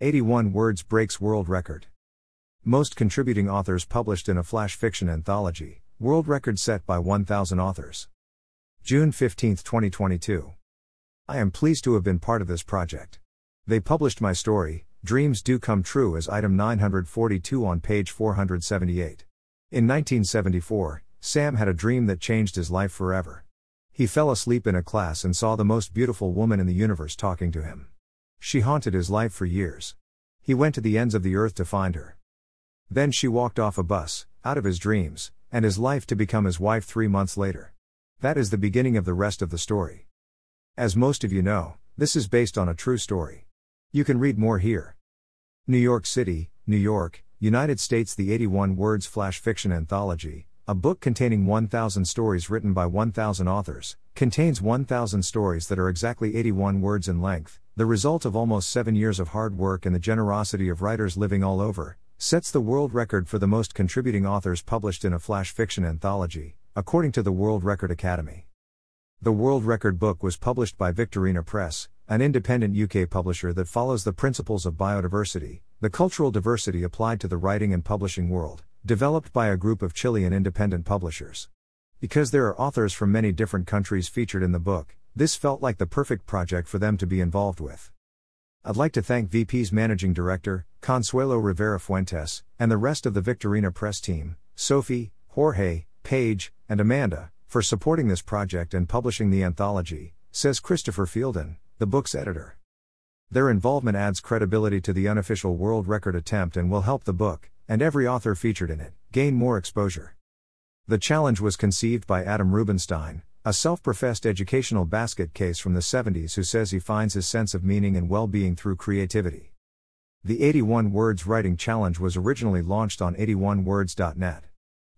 81 words breaks world record. Most contributing authors published in a flash fiction anthology, world record set by 1,000 authors. June 15, 2022. I am pleased to have been part of this project. They published my story, Dreams Do Come True, as item 942 on page 478. In 1974, Sam had a dream that changed his life forever. He fell asleep in a class and saw the most beautiful woman in the universe talking to him. She haunted his life for years. He went to the ends of the earth to find her. Then she walked off a bus, out of his dreams, and his life to become his wife three months later. That is the beginning of the rest of the story. As most of you know, this is based on a true story. You can read more here. New York City, New York, United States The 81 Words Flash Fiction Anthology, a book containing 1,000 stories written by 1,000 authors, contains 1,000 stories that are exactly 81 words in length, the result of almost seven years of hard work and the generosity of writers living all over, sets the world record for the most contributing authors published in a flash fiction anthology, according to the World Record Academy. The World Record book was published by Victorina Press, an independent UK publisher that follows the principles of bibliodiversity, the cultural diversity applied to the writing and publishing world, developed by a group of Chilean independent publishers. Because there are authors from many different countries featured in the book, this felt like the perfect project for them to be involved with. I'd like to thank VP's managing director, Consuelo Rivera Fuentes, and the rest of the Victorina Press team, Sophie, Jorge, Paige, and Amanda, for supporting this project and publishing the anthology, says Christopher Fielden, the book's editor. Their involvement adds credibility to the unofficial world record attempt and will help the book, and every author featured in it, gain more exposure. The challenge was conceived by Adam Rubinstein, a self professed educational basket case from the 70s who says he finds his sense of meaning and well being through creativity. The 81 Words Writing Challenge was originally launched on 81words.net.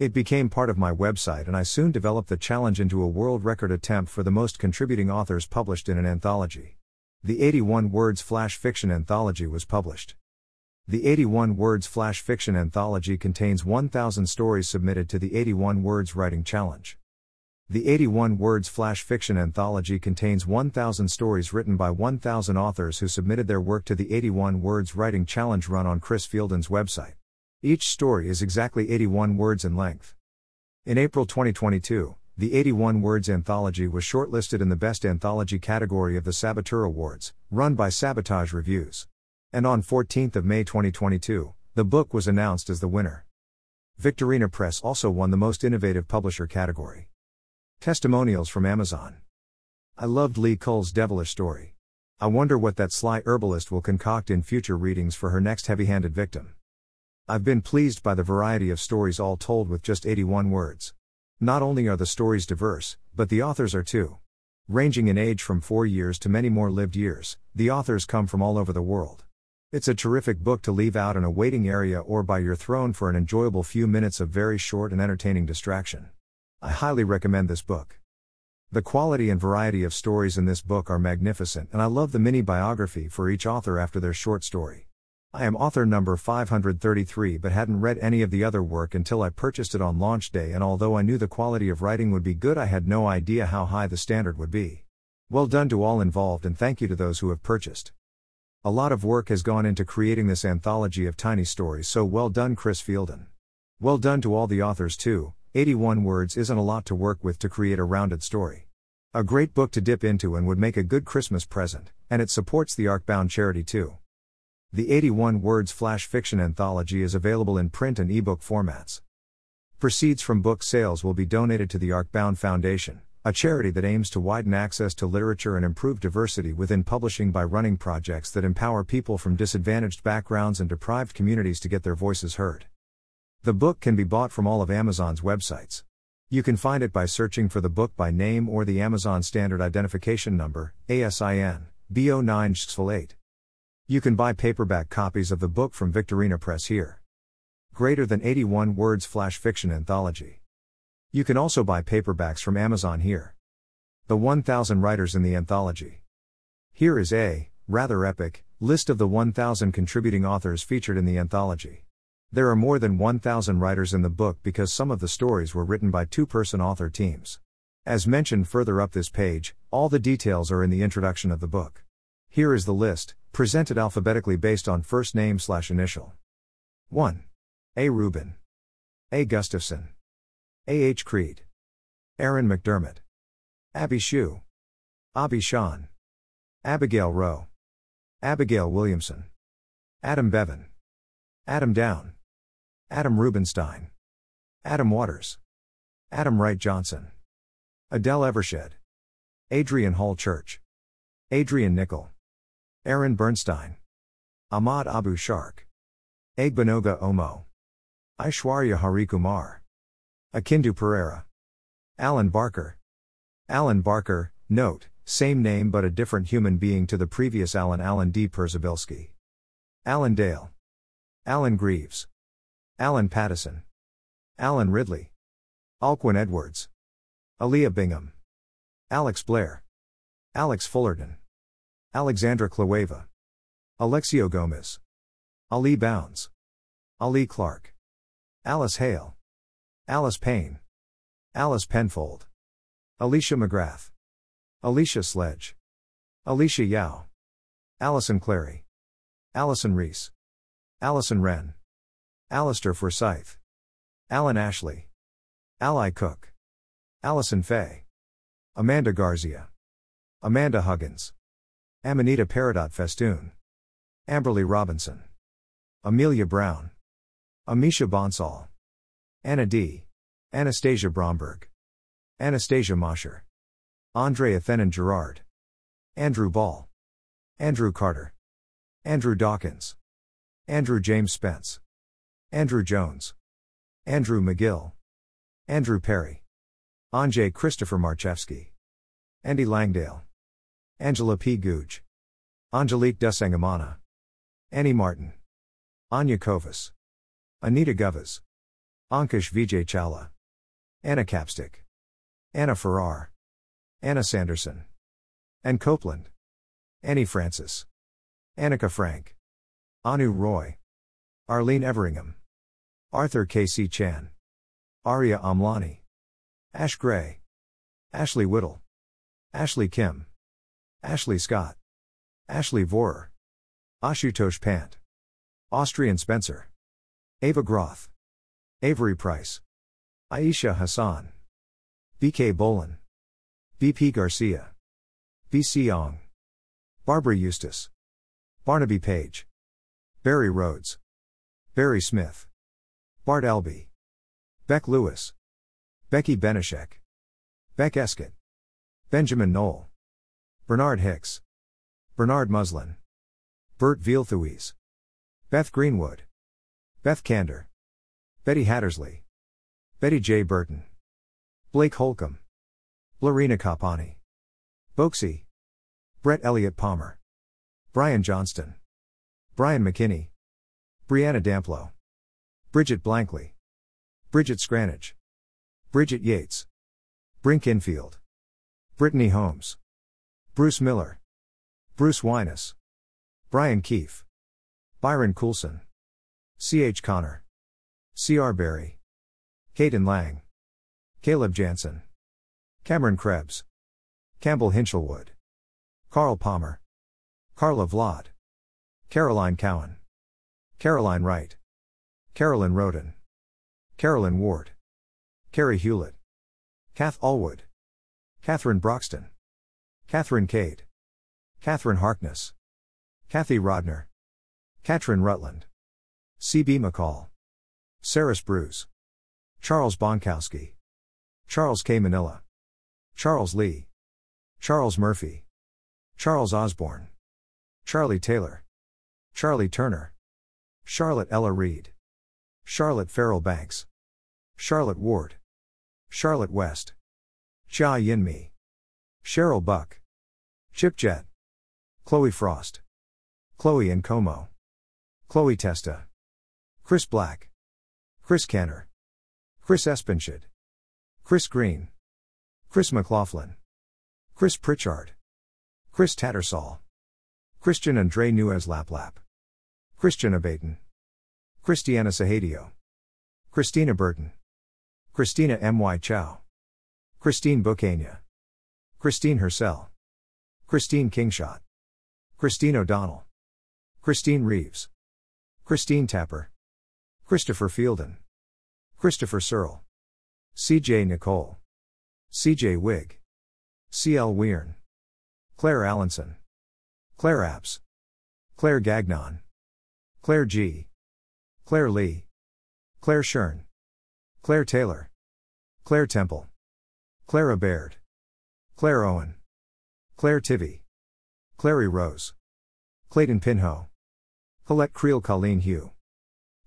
It became part of my website, and I soon developed the challenge into a world record attempt for the most contributing authors published in an anthology. The 81 Words Flash Fiction Anthology was published. The 81 Words Flash Fiction Anthology contains 1,000 stories submitted to the 81 Words Writing Challenge. The 81 Words Flash Fiction Anthology contains 1,000 stories written by 1,000 authors who submitted their work to the 81 Words Writing Challenge run on Chris Fielden's website. Each story is exactly 81 words in length. In April 2022, the 81 Words Anthology was shortlisted in the Best Anthology category of the Saboteur Awards, run by Sabotage Reviews. And on 14th of May 2022, the book was announced as the winner. Victorina Press also won the Most Innovative Publisher category. Testimonials from Amazon. I loved Lee Kull's devilish story. I wonder what that sly herbalist will concoct in future readings for her next heavy handed victim. I've been pleased by the variety of stories all told with just 81 words. Not only are the stories diverse, but the authors are too. Ranging in age from four years to many more lived years, the authors come from all over the world. It's a terrific book to leave out in a waiting area or by your throne for an enjoyable few minutes of very short and entertaining distraction. I highly recommend this book. The quality and variety of stories in this book are magnificent, and I love the mini biography for each author after their short story. I am author number 533 but hadn't read any of the other work until I purchased it on launch day, and although I knew the quality of writing would be good, I had no idea how high the standard would be. Well done to all involved, and thank you to those who have purchased. A lot of work has gone into creating this anthology of tiny stories, so well done, Chris Fielden. Well done to all the authors, too. 81 words isn't a lot to work with to create a rounded story. A great book to dip into and would make a good Christmas present, and it supports the Arkbound charity, too. The 81 Words Flash Fiction Anthology is available in print and ebook formats. Proceeds from book sales will be donated to the Arkbound Foundation a charity that aims to widen access to literature and improve diversity within publishing by running projects that empower people from disadvantaged backgrounds and deprived communities to get their voices heard. The book can be bought from all of Amazon's websites. You can find it by searching for the book by name or the Amazon Standard Identification Number, ASIN, B09 You can buy paperback copies of the book from Victorina Press here. Greater than 81 Words Flash Fiction Anthology. You can also buy paperbacks from Amazon here. The 1000 Writers in the Anthology. Here is a, rather epic, list of the 1000 contributing authors featured in the anthology. There are more than 1000 writers in the book because some of the stories were written by two person author teams. As mentioned further up this page, all the details are in the introduction of the book. Here is the list, presented alphabetically based on first name slash initial. 1. A. Rubin. A. Gustafson. A. H. Creed. Aaron McDermott. Abby Shu. Abby Sean. Abigail Rowe. Abigail Williamson. Adam Bevan. Adam Down. Adam Rubenstein. Adam Waters. Adam Wright Johnson. Adele Evershed. Adrian Hall Church. Adrian Nickel. Aaron Bernstein. Ahmad Abu Shark. Agbanoga Omo. Aishwarya Harikumar. Akindu Pereira. Alan Barker. Alan Barker, note, same name but a different human being to the previous Alan Alan D. Perzabilski. Alan Dale. Alan Greaves. Alan Pattison. Alan Ridley. Alquin Edwards. Aaliyah Bingham. Alex Blair. Alex Fullerton. Alexandra Claueva. Alexio Gomez. Ali Bounds. Ali Clark. Alice Hale. Alice Payne. Alice Penfold. Alicia McGrath. Alicia Sledge. Alicia Yao. Allison Clary. Allison Reese. Allison Wren. Alistair Forsyth. Alan Ashley. Ally Cook. Allison Fay. Amanda Garzia. Amanda Huggins. Amanita Peridot Festoon. Amberly Robinson. Amelia Brown. Amisha Bonsall. Anna D. Anastasia Bromberg. Anastasia Mosher. Andrea Thenon Gerard. Andrew Ball. Andrew Carter. Andrew Dawkins. Andrew James Spence. Andrew Jones. Andrew McGill. Andrew Perry. Anjay Christopher Marchevsky. Andy Langdale. Angela P. Googe. Angelique Dusangamana. Annie Martin. Anya Kovas. Anita Govas. Ankush Vijay Chawla. Anna Capstick. Anna Farrar. Anna Sanderson. Ann Copeland. Annie Francis. Annika Frank. Anu Roy. Arlene Everingham. Arthur K.C. Chan. Arya Amlani. Ash Gray. Ashley Whittle. Ashley Kim. Ashley Scott. Ashley Vorer. Ashutosh Pant. Austrian Spencer. Ava Groth. Avery Price. Aisha Hassan. BK Bolin. BP Garcia. BC Ong. Barbara Eustace. Barnaby Page. Barry Rhodes. Barry Smith. Bart Albee. Beck Lewis. Becky Beneshek. Beck Eskett. Benjamin Knoll. Bernard Hicks. Bernard Muslin. Bert Vielthuis. Beth Greenwood. Beth Kander. Betty Hattersley. Betty J. Burton. Blake Holcomb. Blarina Kapani. Boxey. Brett Elliott Palmer. Brian Johnston. Brian McKinney. Brianna Damplow. Bridget Blankley. Bridget Scranage. Bridget Yates. Brink Infield. Brittany Holmes. Bruce Miller. Bruce Winus. Brian Keefe. Byron Coulson. C.H. Connor. C.R. Berry. Caden Lang. Caleb Jansen. Cameron Krebs. Campbell Hinchelwood. Carl Palmer. Carla Vlad. Caroline Cowan. Caroline Wright. Carolyn Roden. Carolyn Ward. Carrie Hewlett. Kath Allwood. Catherine Broxton. Catherine Cade. Catherine Harkness. Kathy Rodner. Katrin Rutland. C.B. McCall. Saris Bruce. Charles Bonkowski. Charles K. Manila. Charles Lee. Charles Murphy. Charles Osborne. Charlie Taylor. Charlie Turner. Charlotte Ella Reed. Charlotte Farrell Banks. Charlotte Ward. Charlotte West. Chia Yinmi. Cheryl Buck. Chip Jet. Chloe Frost. Chloe and Como. Chloe Testa. Chris Black. Chris Canner. Chris Espenshid. Chris Green. Chris McLaughlin. Chris Pritchard. Chris Tattersall. Christian Andre Nuez Laplap. Christian Abaton. Christiana Sahadio. Christina Burton. Christina M.Y. Chow. Christine Bocania. Christine Hercel. Christine Kingshot. Christine O'Donnell. Christine Reeves. Christine Tapper. Christopher Fielden. Christopher Searle. CJ Nicole. CJ Wig. CL Weirn. Claire Allenson. Claire Apps. Claire Gagnon. Claire G. Claire Lee. Claire Shern. Claire Taylor. Claire Temple. Clara Baird. Claire Owen. Claire Tivy. Clary Rose. Clayton Pinho. Colette Creel Colleen Hugh.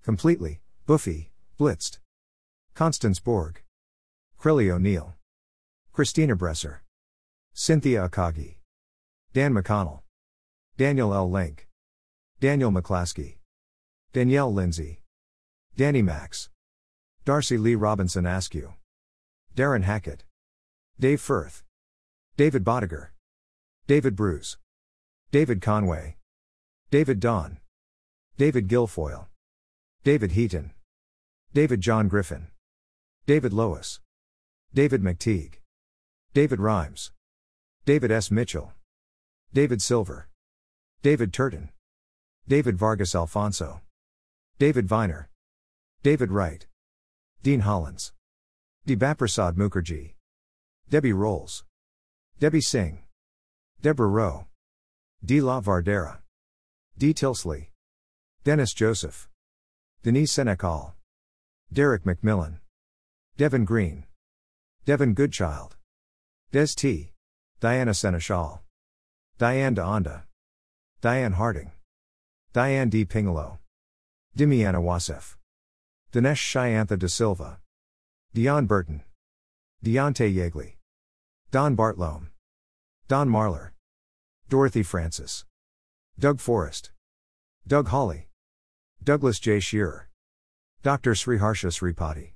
Completely, Buffy, Blitzed. Constance Borg. Crilly O'Neill. Christina Bresser. Cynthia Akagi. Dan McConnell. Daniel L. Link. Daniel McClaskey. Danielle Lindsay. Danny Max. Darcy Lee Robinson Askew. Darren Hackett. Dave Firth. David Bodiger. David Bruce. David Conway. David Don. David Guilfoyle. David Heaton. David John Griffin. David Lois. David McTeague. David Rhymes. David S. Mitchell. David Silver. David Turton. David Vargas Alfonso. David Viner. David Wright. Dean Hollins. Debaprasad Mukherjee. Debbie Rolls. Debbie Singh. Deborah Rowe. D. La Vardera. D. Tilsley. Dennis Joseph. Denise Senecal. Derek McMillan. Devin Green. Devin Goodchild. Des T. Diana Seneschal. Diane Deonda. Diane Harding. Diane D. Pingalo. Dimiana Wasef. Dinesh Shayantha De Silva. Dion Burton. Deontay Yeagley. Don Bartlome. Don Marler. Dorothy Francis. Doug Forrest. Doug Hawley. Douglas J. Shearer. Dr. Sriharsha Sripati.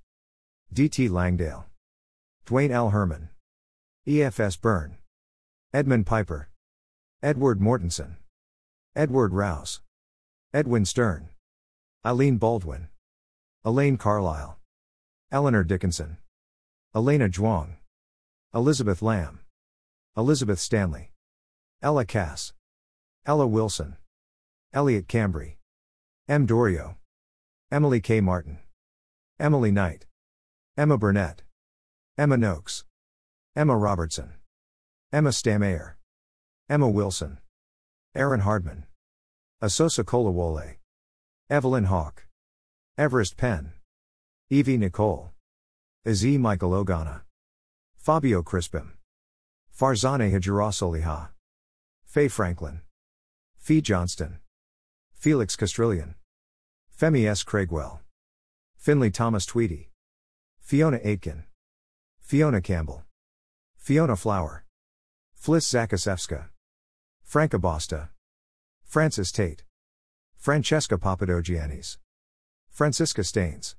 D.T. Langdale. Dwayne L. Herman. E.F.S. Byrne. Edmund Piper. Edward Mortensen. Edward Rouse. Edwin Stern. Eileen Baldwin. Elaine Carlisle. Eleanor Dickinson. Elena Zhuang. Elizabeth Lamb. Elizabeth Stanley. Ella Cass. Ella Wilson. Elliot Cambry. M. Dorio. Emily K. Martin. Emily Knight. Emma Burnett. Emma Noakes. Emma Robertson. Emma Stamayer. Emma Wilson. Aaron Hardman. Asosa Kolawole. Evelyn Hawk. Everest Penn. Evie Nicole. Azie Michael Ogana. Fabio Crispim. Farzane Hajirasoliha. Faye Franklin. Fee Johnston. Felix Castrillion. Femi S. Craigwell. Finley Thomas Tweedy. Fiona Aitken. Fiona Campbell. Fiona Flower. Fliss Zakasevska. Franca Bosta. Francis Tate. Francesca Papadogiannis. Francisca Staines.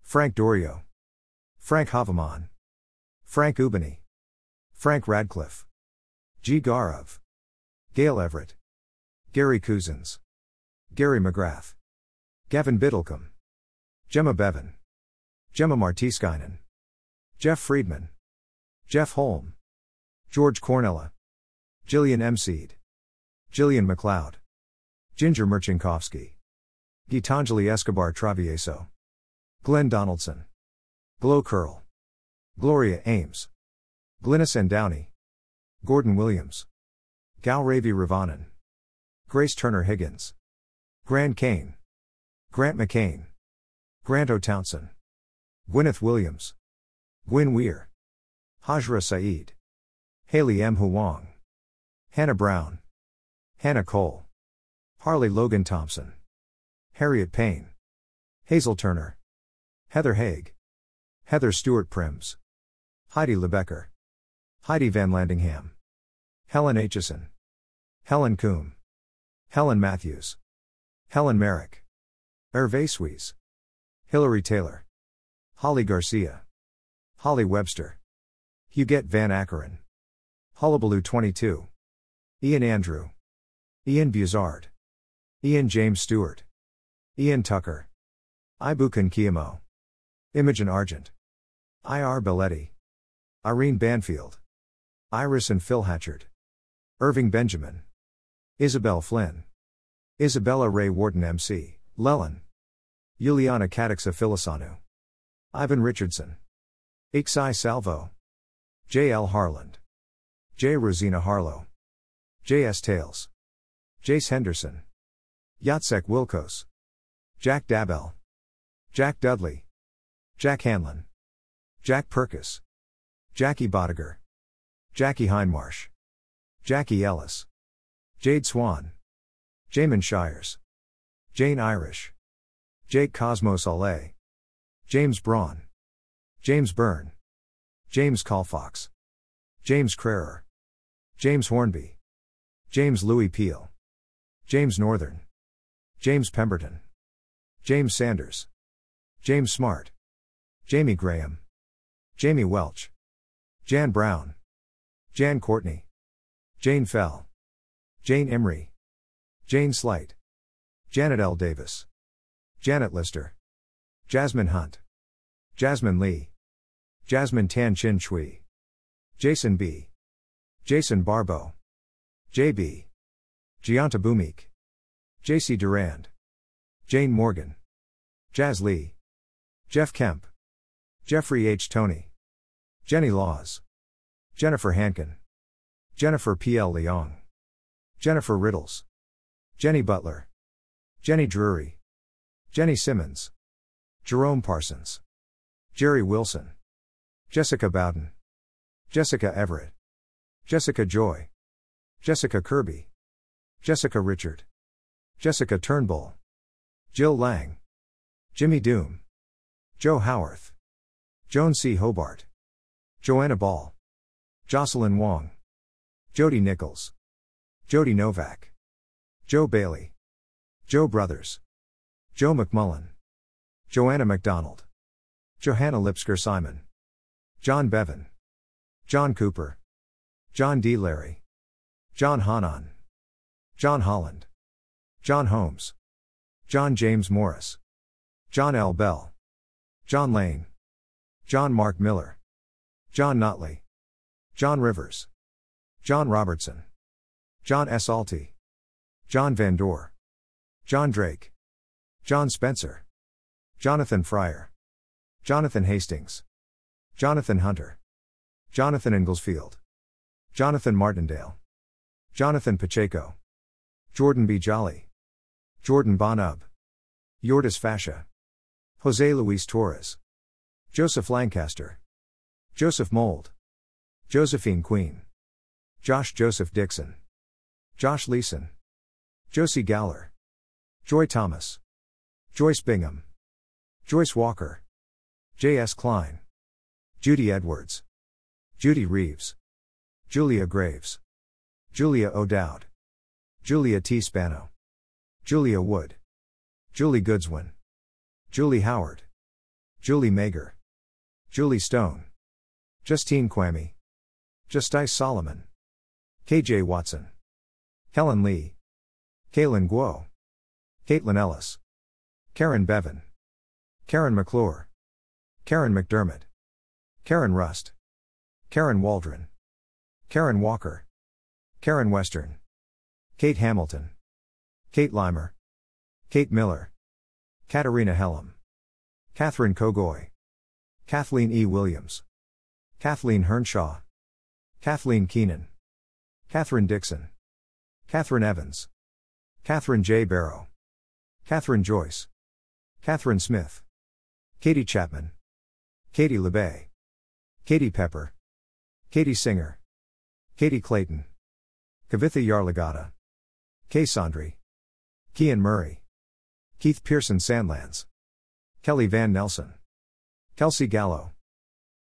Frank Dorio. Frank Havaman. Frank Ubani. Frank Radcliffe. G. Gaurav. Gail Everett. Gary Cousins. Gary McGrath. Gavin Biddlecombe. Gemma Bevan. Gemma Martiskainen. Jeff Friedman. Jeff Holm. George Cornella. Jillian M. Seed. Jillian McLeod. Ginger Merchankovsky. Gitanjali Escobar Travieso. Glenn Donaldson. Glow Curl. Gloria Ames. Glynis and Downey. Gordon Williams. Gal Ravi Ravanan. Grace Turner Higgins. Grant Kane. Grant McCain. Grant O'Townsend. Gwyneth Williams. Gwyn Weir. Hajra Saeed. Haley M. Huang. Hannah Brown. Hannah Cole. Harley Logan Thompson. Harriet Payne. Hazel Turner. Heather Haig. Heather Stewart Prims. Heidi Lebecker. Heidi Van Landingham. Helen Aitchison. Helen Coombe. Helen Matthews. Helen Merrick. Hervé Suisse. Hillary Taylor. Holly Garcia. Holly Webster. Huguette Van Ackeren. Hullabaloo 22. Ian Andrew. Ian Buzard. Ian James Stewart. Ian Tucker. Ibukan Kiyamo. Imogen Argent. I.R. Belletti. Irene Banfield. Iris and Phil Hatchard. Irving Benjamin. Isabel Flynn. Isabella Ray Wharton MC, Lelin. Juliana Katixa Filisanu. Ivan Richardson. Ixai Salvo. J. L. Harland. J. Rosina Harlow. J. S. Tales. Jace Henderson. Yatsek Wilkos. Jack Dabell. Jack Dudley. Jack Hanlon. Jack Perkis. Jackie Bodiger. Jackie Hindmarsh. Jackie Ellis. Jade Swan. Jamin Shires. Jane Irish. Jake Cosmos Ale. James Braun. James Byrne. James Colfox. James Crerer. James Hornby. James Louis Peel. James Northern. James Pemberton. James Sanders. James Smart. Jamie Graham. Jamie Welch. Jan Brown. Jan Courtney. Jane Fell. Jane Emery. Jane Slight. Janet L. Davis. Janet Lister. Jasmine Hunt. Jasmine Lee. Jasmine Tan Chin Chui. Jason B. Jason Barbo. JB. Gianta Bumik. JC Durand. Jane Morgan. Jazz Lee. Jeff Kemp. Jeffrey H. Tony. Jenny Laws. Jennifer Hankin. Jennifer P. L. Leong. Jennifer Riddles. Jenny Butler. Jenny Drury. Jenny Simmons. Jerome Parsons. Jerry Wilson. Jessica Bowden. Jessica Everett. Jessica Joy. Jessica Kirby. Jessica Richard. Jessica Turnbull. Jill Lang. Jimmy Doom. Joe Howarth. Joan C. Hobart. Joanna Ball. Jocelyn Wong. Jody Nichols. Jody Novak. Joe Bailey. Joe Brothers. Joe McMullen. Joanna McDonald. Johanna Lipsker Simon. John Bevan. John Cooper. John D. Larry. John Hanan. John Holland. John Holmes. John James Morris. John L. Bell. John Lane. John Mark Miller. John Notley. John Rivers. John Robertson. John S. Alty. John Van Dor. John Drake. John Spencer. Jonathan Fryer. Jonathan Hastings. Jonathan Hunter. Jonathan Inglesfield. Jonathan Martindale. Jonathan Pacheco. Jordan B. Jolly. Jordan Bonub. Yordis Fascia. Jose Luis Torres. Joseph Lancaster. Joseph Mold. Josephine Queen. Josh Joseph Dixon. Josh Leeson. Josie Gowler. Joy Thomas. Joyce Bingham. Joyce Walker. J.S. Klein. Judy Edwards. Judy Reeves. Julia Graves. Julia O'Dowd. Julia T. Spano. Julia Wood. Julie Goodswin. Julie Howard. Julie Mager. Julie Stone. Justine Quammy. Justice Solomon. KJ Watson. Helen Lee. Kaylin Guo. Caitlin Ellis. Karen Bevan. Karen McClure. Karen McDermott. Karen Rust. Karen Waldron. Karen Walker. Karen Western. Kate Hamilton. Kate Limer. Kate Miller. Katarina Hellam. Catherine Kogoy. Kathleen E. Williams. Kathleen Hernshaw. Kathleen Keenan. Catherine Dixon. Catherine Evans. Catherine J. Barrow. Catherine Joyce. Catherine Smith. Katie Chapman. Katie LeBay. Katie Pepper. Katie Singer. Katie Clayton. Kavitha Yarlagata. Kay Sondry. Kian Murray. Keith Pearson Sandlands. Kelly Van Nelson. Kelsey Gallo.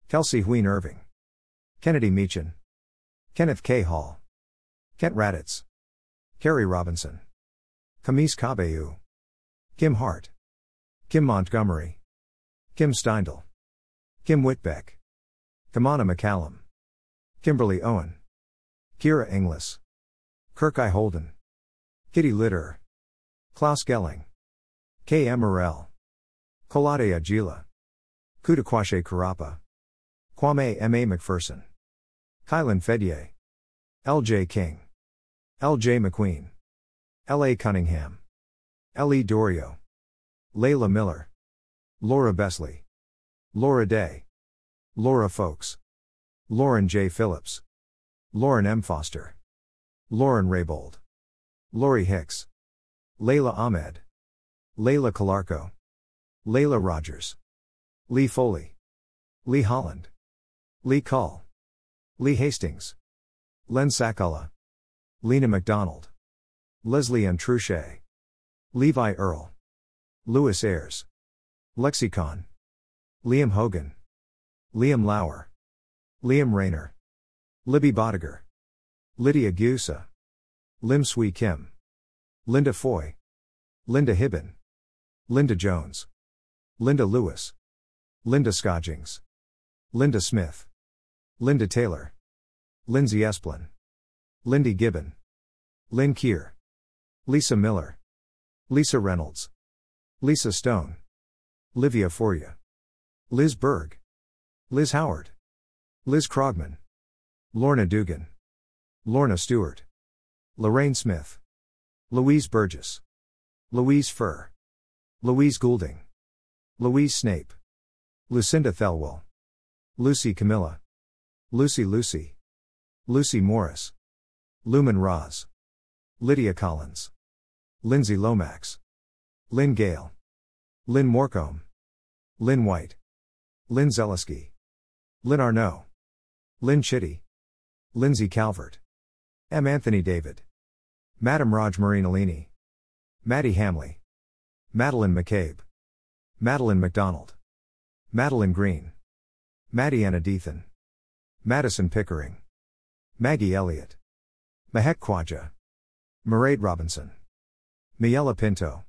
Kelsey Hueen Irving. Kennedy Meechan. Kenneth K. Hall. Kent Raditz. Carrie Robinson. Kamis Kabeu. Kim Hart. Kim Montgomery. Kim Steindl. Kim Whitbeck. Kamana McCallum. Kimberly Owen. Kira Inglis. Kirk I. Holden. Kitty Litter. Klaus Gelling. K. M. Morel. Kolade Agila. Kudakwashe Karapa. Kwame M. A. McPherson. Kylan Fedye. L. J. King. L. J. McQueen. L.A. Cunningham. L.E. Dorio. Layla Miller. Laura Besley. Laura Day. Laura Folks. Lauren J. Phillips. Lauren M. Foster. Lauren Raybold. Lori Hicks. Layla Ahmed. Layla Calarco. Layla Rogers. Lee Foley. Lee Holland. Lee Cull. Lee Hastings. Len Sakala. Lena McDonald. Leslie Ann Truchet. Levi Earl. Louis Ayers. Lexicon. Liam Hogan. Liam Lauer. Liam Rayner. Libby Bodiger. Lydia Gusa. Lim Sui Kim. Linda Foy. Linda Hibben. Linda Jones. Linda Lewis. Linda Scodgings. Linda Smith. Linda Taylor. Lindsay Esplin. Lindy Gibbon. Lynn Keir. Lisa Miller. Lisa Reynolds. Lisa Stone. Livia Foria. Liz Berg. Liz Howard. Liz Krogman. Lorna Dugan. Lorna Stewart. Lorraine Smith. Louise Burgess. Louise Furr. Louise Goulding. Louise Snape. Lucinda Thelwell. Lucy Camilla. Lucy Lucy. Lucy Morris. Lumen Roz. Lydia Collins. Lindsay Lomax. Lynn Gale. Lynn Morcombe. Lynn White. Lynn Zeliski. Lynn Arnaud. Lynn Chitty. Lindsay Calvert. M. Anthony David. Madam Raj Marinalini. Maddie Hamley. Madeline McCabe. Madeline McDonald. Madeline Green. Maddie Anadethan. Madison Pickering. Maggie Elliott. Mahek Kwaja. Mairead Robinson. Miela Pinto.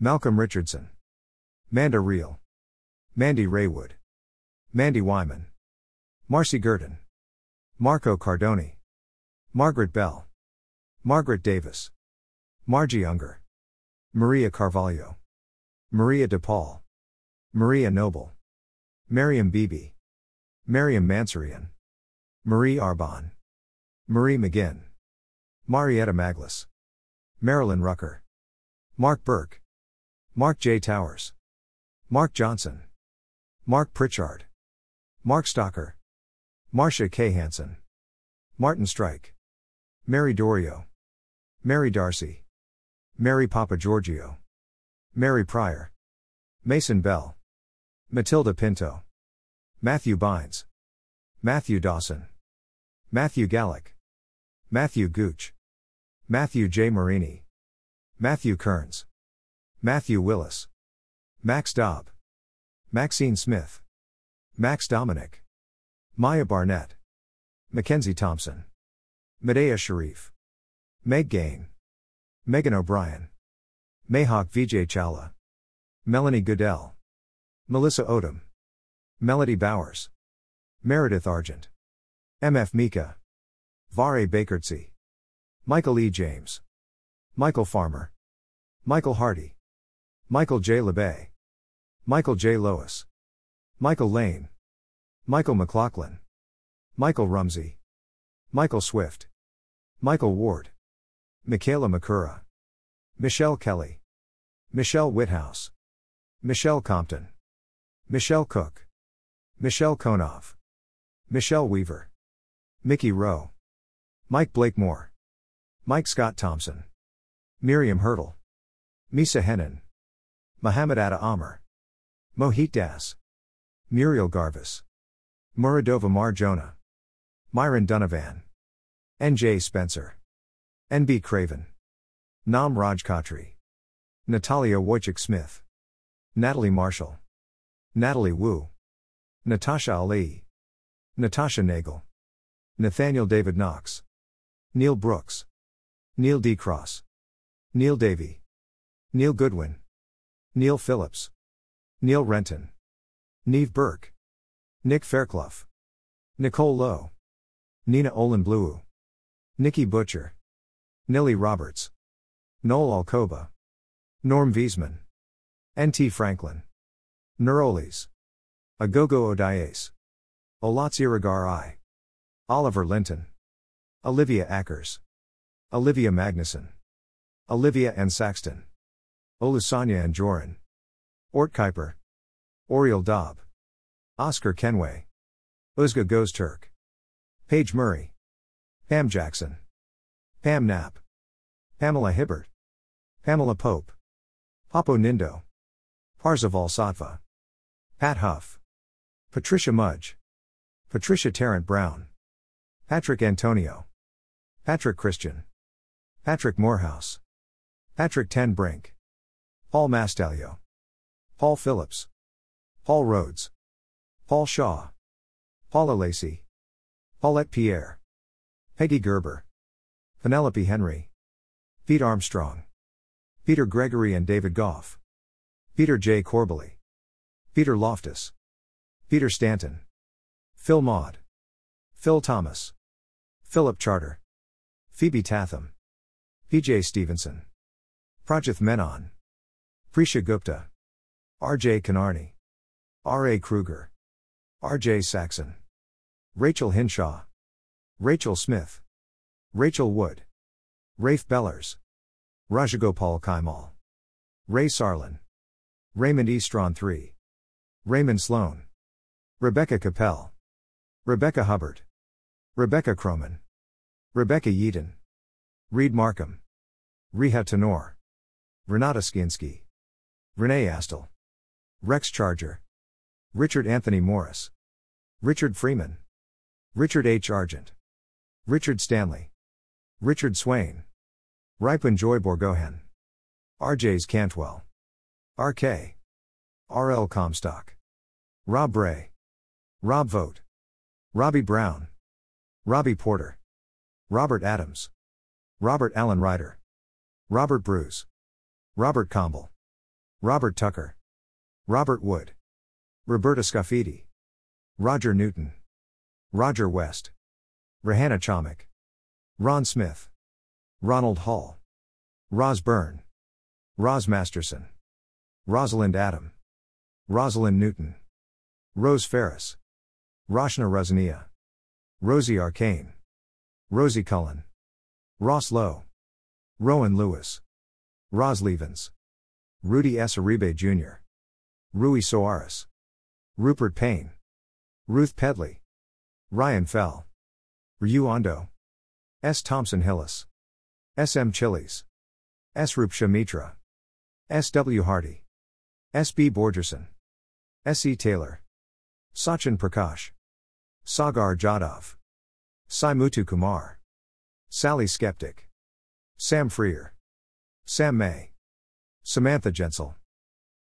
Malcolm Richardson. Manda Reel. Mandy Raywood. Mandy Wyman. Marcy Gurdon. Marco Cardoni. Margaret Bell. Margaret Davis. Margie Unger. Maria Carvalho. Maria DePaul. Maria Noble. Miriam Beebe. Miriam Mansurian. Marie Arbon. Marie McGinn. Marietta Maglis. Marilyn Rucker. Mark Burke. Mark J. Towers. Mark Johnson. Mark Pritchard. Mark Stocker. Marcia K. Hansen. Martin Strike. Mary Dorio. Mary Darcy. Mary Papa Giorgio. Mary Pryor. Mason Bell. Matilda Pinto. Matthew Bynes. Matthew Dawson. Matthew Gallick. Matthew Gooch. Matthew J. Marini. Matthew Kearns. Matthew Willis. Max Dobb. Maxine Smith. Max Dominic. Maya Barnett. Mackenzie Thompson. Medea Sharif. Meg Gain. Megan O'Brien. Mayhawk Vijay Chawla. Melanie Goodell. Melissa Odom. Melody Bowers. Meredith Argent. MF Mika. Vare Bakertsy. Michael E. James. Michael Farmer. Michael Hardy. Michael J. LeBay. Michael J. Lois. Michael Lane. Michael McLaughlin. Michael Rumsey. Michael Swift. Michael Ward. Michaela Makura. Michelle Kelly. Michelle Whithouse. Michelle Compton. Michelle Cook. Michelle Konov. Michelle Weaver. Mickey Rowe. Mike Blakemore. Mike Scott Thompson. Miriam Hurdle. Misa Henin. Mohammed Atta Amr. Mohit Das. Muriel Garvis. Muradova Marjona. Myron Donovan. N.J. Spencer. N.B. Craven. Nam Raj Khatri. Natalia Wojcik Smith. Natalie Marshall. Natalie Wu. Natasha Ali. Natasha Nagel. Nathaniel David Knox. Neil Brooks. Neil D. Cross. Neil Davey. Neil Goodwin. Neil Phillips. Neil Renton. Neve Burke. Nick Fairclough. Nicole Lowe. Nina Olin Blue. Nikki Butcher. Nilly Roberts. Noel Alcoba. Norm Wiesman. N.T. Franklin. Neuroles. Agogo Odiase. Olatsiragar I. Oliver Linton. Olivia Ackers. Olivia Magnuson. Olivia and Saxton. Olusanya and Joran. Ort Kuiper. Oriel Dobb. Oscar Kenway. Uzga Goes Turk. Paige Murray. Pam Jackson. Pam Knapp. Pamela Hibbert. Pamela Pope. Papo Nindo. Parzival Satva. Pat Huff. Patricia Mudge. Patricia Tarrant Brown. Patrick Antonio. Patrick Christian. Patrick Morehouse. Patrick Ten Brink. Paul Mastalio. Paul Phillips. Paul Rhodes. Paul Shaw. Paula Lacey. Paulette Pierre. Peggy Gerber. Penelope Henry. Pete Armstrong. Peter Gregory and David Goff. Peter J. Corbally. Peter Loftus. Peter Stanton. Phil Maud. Phil Thomas. Philip Charter. Phoebe Tatham. PJ Stevenson. Prajath Menon. Prisha Gupta. R.J. Kanarni. R.A. Kruger. R.J. Saxon. Rachel Hinshaw. Rachel Smith. Rachel Wood. Rafe Bellers. Rajagopal Kaimal. Ray Sarlin. Raymond E. Strawn III. Raymond Sloan. Rebecca Capel. Rebecca Hubbard. Rebecca Croman. Rebecca Yeaton. Reed Markham. Riha Tenor. Renata Skinsky. Renee Astle. Rex Charger. Richard Anthony Morris. Richard Freeman. Richard H. Argent. Richard Stanley. Richard Swain. Ripon Joy Borgohan. RJ's Cantwell. RK. RL Comstock. Rob Bray. Rob Vote. Robbie Brown. Robbie Porter. Robert Adams. Robert Allen Ryder. Robert Bruce. Robert Comble. Robert Tucker. Robert Wood. Roberta Scaffidi. Roger Newton. Roger West. Rahanna Chomik. Ron Smith. Ronald Hall. Roz Byrne. Roz Masterson. Rosalind Adam. Rosalind Newton. Rose Ferris. Roshna Rosania. Rosie Arcane. Rosie Cullen. Ross Lowe. Rowan Lewis. Roz Levens. Rudy S. Aribe Jr. Rui Soares. Rupert Payne. Ruth Pedley. Ryan Fell. Ryu Ondo. S. Thompson Hillis. S. M. Chiles. S. Rupsha Mitra. S. W. Hardy. S. B. Borgerson. S. E. Taylor. Sachin Prakash. Sagar Jadhav. Sai Mutu Kumar. Sally Skeptic. Sam Freer. Sam May. Samantha Jensel.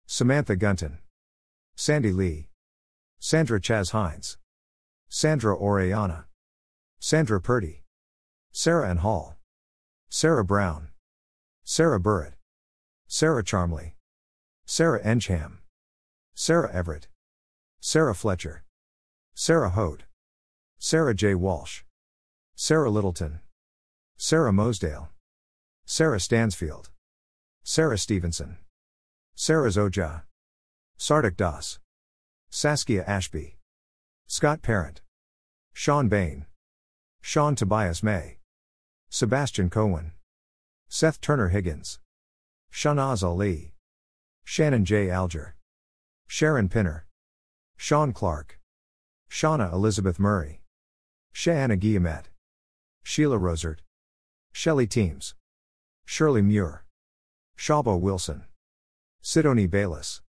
Samantha Gunton. Sandy Lee. Sandra Chaz Hines. Sandra Orellana. Sandra Purdy. Sarah Ann Hall. Sarah Brown. Sarah Burritt. Sarah Charmley. Sarah Encham. Sarah Everett. Sarah Fletcher. Sarah Hote. Sarah J. Walsh. Sarah Littleton. Sarah Mosdale. Sarah Stansfield. Sarah Stevenson. Sarah Zoja. Sardik Das. Saskia Ashby. Scott Parent. Sean Bain. Sean Tobias May. Sebastian Cohen. Seth Turner Higgins. Shanaz Ali. Shannon J. Alger. Sharon Pinner. Sean Clark. Shauna Elizabeth Murray. Shaana Guillemet. Sheila Rosert. Shelley Teams. Shirley Muir. Shabo Wilson. Sidoni Bayless.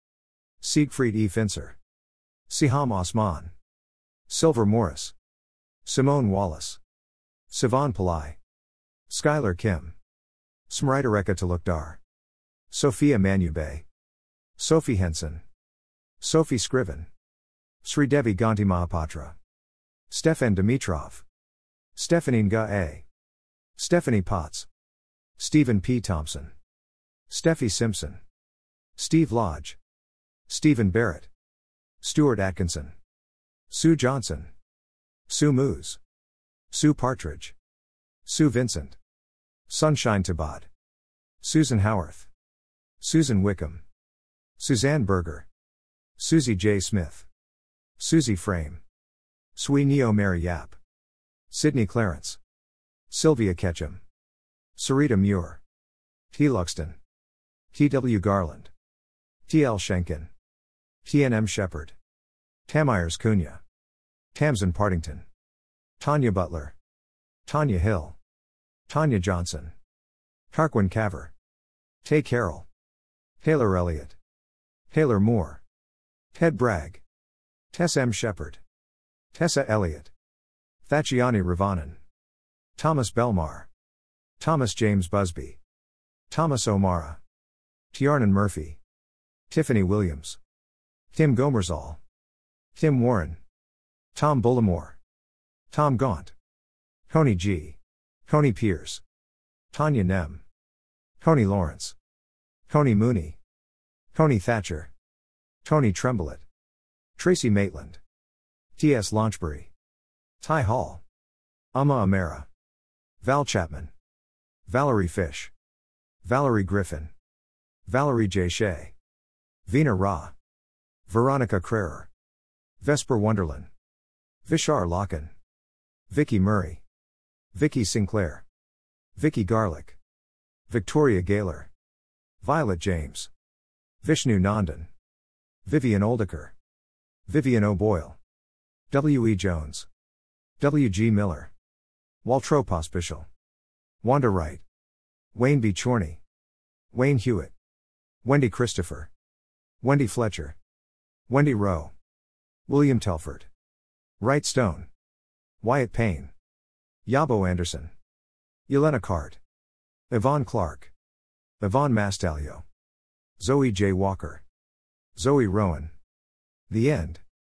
Siegfried E. Finzer. Siham Osman. Silver Morris. Simone Wallace. Sivan Pillai. Skylar Kim. Smritareka Talukdar. Sophia Manubay. Sophie Henson. Sophie Scriven. Sridevi Ganti Mahapatra. Stefan Dimitrov. Stephanie Nga A. Stephanie Potts. Stephen P. Thompson. Steffi Simpson. Steve Lodge. Stephen Barrett. Stuart Atkinson. Sue Johnson. Sue Moose. Sue Partridge. Sue Vincent. Sunshine Tabad. Susan Howarth. Susan Wickham. Suzanne Berger. Susie J. Smith. Susie Frame. Sui Neo Mary Yap. Sydney Clarence. Sylvia Ketchum. Sarita Muir. T. Luxton. T. W. Garland. T. L. Schenken. T. N. M. Shepard. Tamires Cunha. Tamsin Partington. Tanya Butler. Tanya Hill. Tanya Johnson. Tarquin Caver. Tay Carroll. Taylor Elliott. Taylor Moore. Ted Bragg. Tess M. Shepard. Tessa Elliott. Thachiani Ravanan. Thomas Belmar. Thomas James Busby. Thomas O'Mara. Tiarnan Murphy. Tiffany Williams. Tim Gomersall. Tim Warren. Tom Bullimore. Tom Gaunt. Tony G. Tony Pierce. Tanya Nem. Tony Lawrence. Tony Mooney. Tony Thatcher. Tony Tremblett. Tracy Maitland. T.S. Launchbury. Ty Hall. Amma Amara. Val Chapman. Valerie Fish. Valerie Griffin. Valerie J. Shea. Vina Ra. Veronica Crerer. Vesper Wonderland. Vishar Locken. Vicky Murray. Vicky Sinclair. Vicky Garlick. Victoria Gaylor. Violet James. Vishnu Nandan. Vivian Oldaker. Vivian O'Boyle. W. E. Jones. W. G. Miller. Waltro Pospischal. Wanda Wright. Wayne B. Chorney. Wayne Hewitt. Wendy Christopher. Wendy Fletcher. Wendy Rowe. William Telford. Wright Stone. Wyatt Payne. Yabo Anderson. Yelena Cart. Yvonne Clark. Yvonne Mastalio. Zoe J. Walker. Zoe Rowan. The End.